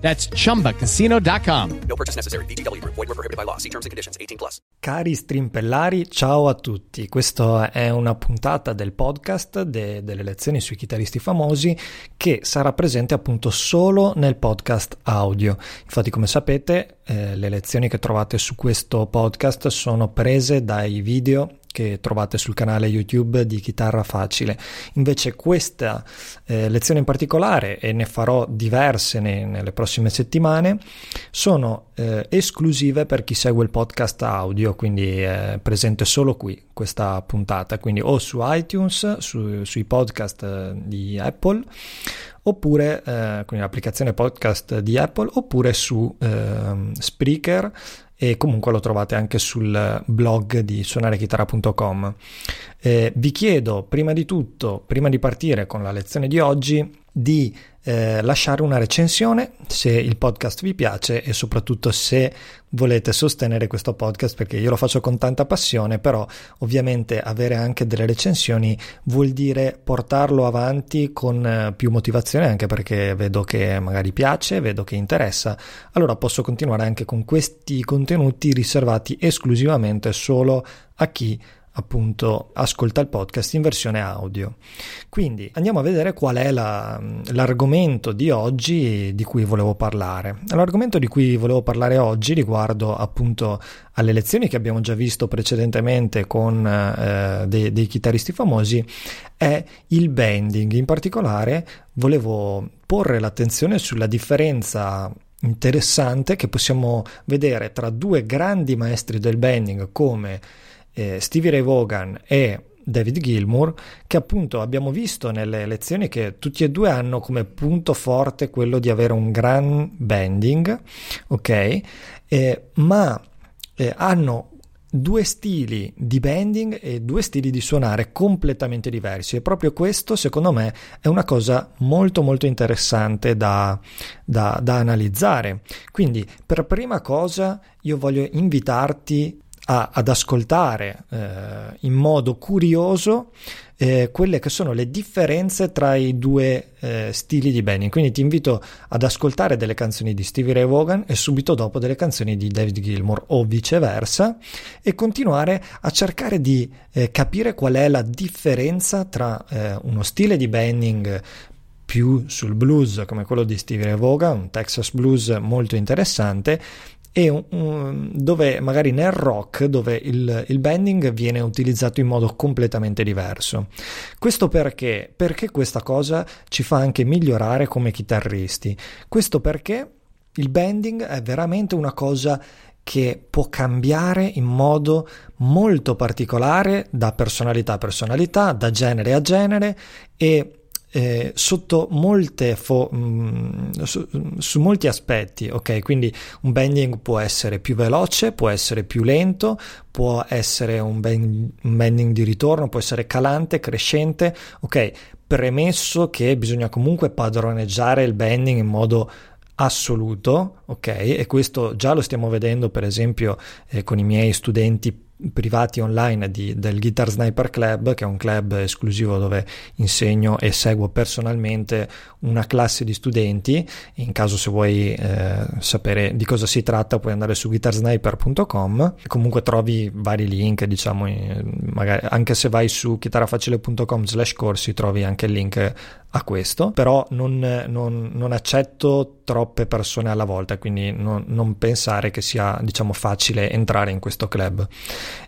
That's chumbacasino.com. No purchase necessary. VGW Group. Void were prohibited by law. See terms and conditions. 18 plus. Cari strimpellari, ciao a tutti. Questa è una puntata del podcast de- delle lezioni sui chitarristi famosi che sarà presente appunto solo nel podcast audio. Infatti, come sapete, eh, le lezioni che trovate su questo podcast sono prese dai video che trovate sul canale YouTube di Chitarra Facile. Invece questa eh, lezione in particolare, e ne farò diverse ne, nelle prossime settimane, sono eh, esclusive per chi segue il podcast audio, quindi è presente solo qui questa puntata, quindi o su iTunes, su, sui podcast eh, di Apple, oppure eh, quindi l'applicazione podcast di Apple, oppure su eh, Spreaker e comunque lo trovate anche sul blog di suonarechitarra.com. Eh, vi chiedo prima di tutto, prima di partire con la lezione di oggi, di eh, lasciare una recensione se il podcast vi piace e soprattutto se volete sostenere questo podcast perché io lo faccio con tanta passione però ovviamente avere anche delle recensioni vuol dire portarlo avanti con eh, più motivazione anche perché vedo che magari piace vedo che interessa. Allora posso continuare anche con questi contenuti riservati esclusivamente solo a chi appunto ascolta il podcast in versione audio. Quindi andiamo a vedere qual è la, l'argomento di oggi di cui volevo parlare. L'argomento di cui volevo parlare oggi riguardo appunto alle lezioni che abbiamo già visto precedentemente con eh, dei, dei chitarristi famosi è il bending. In particolare volevo porre l'attenzione sulla differenza interessante che possiamo vedere tra due grandi maestri del bending come eh, Stevie Ray Vaughan e David Gilmour, che appunto abbiamo visto nelle lezioni che tutti e due hanno come punto forte quello di avere un gran bending, ok? Eh, ma eh, hanno due stili di bending e due stili di suonare completamente diversi e proprio questo secondo me è una cosa molto molto interessante da, da, da analizzare quindi per prima cosa io voglio invitarti a, ad ascoltare eh, in modo curioso eh, quelle che sono le differenze tra i due eh, stili di Benny. Quindi ti invito ad ascoltare delle canzoni di Stevie Ray Vaughan e subito dopo delle canzoni di David Gilmour o viceversa e continuare a cercare di eh, capire qual è la differenza tra eh, uno stile di bending più sul blues come quello di Stevie Ray Vaughan, un Texas blues molto interessante e un, dove magari nel rock dove il, il, bending viene utilizzato in modo completamente diverso. Questo perché? Perché questa cosa ci fa anche migliorare come chitarristi. Questo perché il bending è veramente una cosa che può cambiare in modo molto particolare da personalità a personalità, da genere a genere e eh, sotto molte fo- mh, mm, su, su, molti aspetti, ok? Quindi un bending può essere più veloce, può essere più lento, può essere un, bend- un bending di ritorno, può essere calante, crescente, ok? Premesso che bisogna comunque padroneggiare il bending in modo assoluto, ok? E questo già lo stiamo vedendo per esempio eh, con i miei studenti privati online di, del Guitar Sniper Club, che è un club esclusivo dove insegno e seguo personalmente una classe di studenti. In caso se vuoi eh, sapere di cosa si tratta, puoi andare su guitarsniper.com. Comunque trovi vari link, diciamo, magari, anche se vai su chitarrafacile.com slash corsi trovi anche il link a questo, però non, non, non, accetto troppe persone alla volta, quindi non, non, pensare che sia diciamo facile entrare in questo club.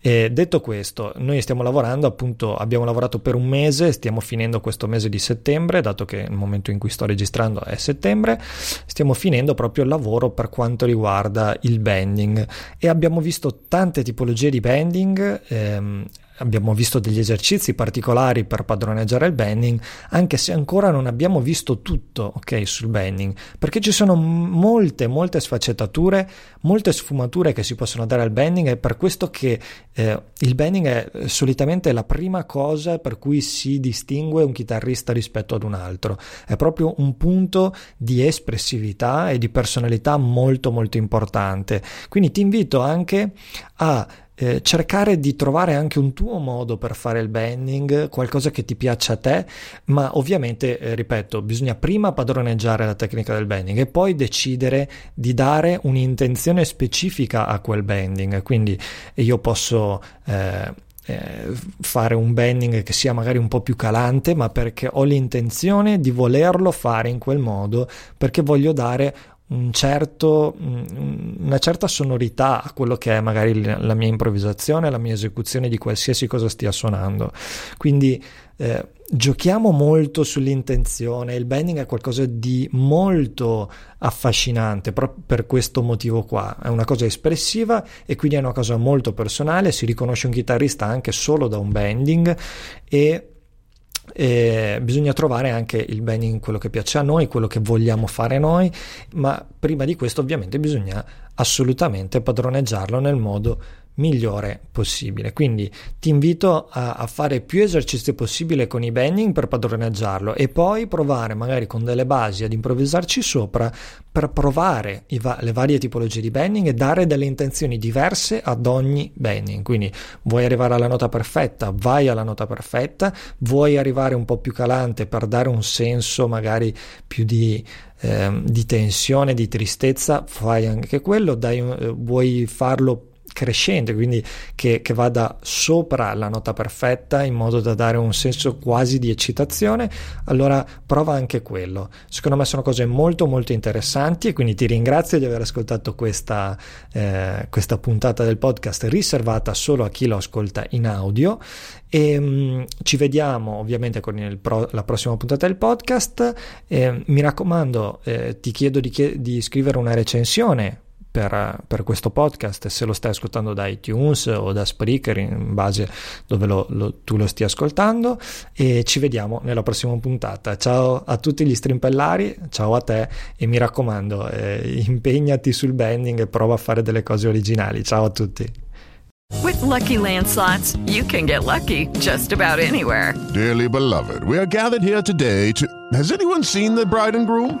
E detto questo, noi stiamo lavorando, appunto abbiamo lavorato per un mese, stiamo finendo questo mese di settembre, dato che il momento in cui sto registrando è settembre, stiamo finendo proprio il lavoro per quanto riguarda il bending e abbiamo visto tante tipologie di bending. Ehm, abbiamo visto degli esercizi particolari per padroneggiare il bending, anche se ancora non abbiamo visto tutto, ok, sul bending, perché ci sono molte, molte sfaccettature, molte sfumature che si possono dare al bending, è per questo che eh, il bending è solitamente la prima cosa per cui si distingue un chitarrista rispetto ad un altro, è proprio un punto di espressività e di personalità molto molto importante. Quindi ti invito anche a eh, cercare di trovare anche un tuo modo per fare il bending, qualcosa che ti piaccia a te, ma ovviamente, eh, ripeto, bisogna prima padroneggiare la tecnica del bending e poi decidere di dare un'intenzione specifica a quel bending. Quindi io posso eh, eh, fare un bending che sia magari un po' più calante, ma perché ho l'intenzione di volerlo fare in quel modo, perché voglio dare un certo, una certa sonorità a quello che è magari la mia improvvisazione, la mia esecuzione di qualsiasi cosa stia suonando. Quindi eh, giochiamo molto sull'intenzione, il bending è qualcosa di molto affascinante proprio per questo motivo qua, è una cosa espressiva e quindi è una cosa molto personale, si riconosce un chitarrista anche solo da un bending e e bisogna trovare anche il bene quello che piace a noi, quello che vogliamo fare noi, ma prima di questo ovviamente bisogna assolutamente padroneggiarlo nel modo migliore possibile. Quindi ti invito a, a, fare più esercizi possibile con i bending per padroneggiarlo e poi provare magari con delle basi ad improvvisarci sopra per provare va- le varie tipologie di bending e dare delle intenzioni diverse ad ogni bending. Quindi vuoi arrivare alla nota perfetta, vai alla nota perfetta, vuoi arrivare un po' più calante per dare un senso magari più di ehm, di tensione, di tristezza, fai anche quello, dai, eh, vuoi farlo crescente, quindi che, che, vada sopra la nota perfetta in modo da dare un senso quasi di eccitazione, allora prova anche quello. Secondo me sono cose molto molto interessanti e quindi ti ringrazio di aver ascoltato questa, eh, questa puntata del podcast riservata solo a chi lo ascolta in audio e mh, mm, ci vediamo ovviamente con pro, la prossima puntata del podcast. Eh, mi raccomando, eh, ti chiedo di, di scrivere una recensione per, per, questo podcast. Se lo stai ascoltando da iTunes o da Spreaker in base dove lo, lo, tu lo stia ascoltando. E ci vediamo nella prossima puntata. Ciao a tutti gli strimpellari ciao a te e mi raccomando eh, impegnati sul bending e prova a fare delle cose originali. Ciao a tutti. With lucky landslots you can get lucky just about anywhere. Dearly beloved we are gathered here today to has anyone seen the bride and groom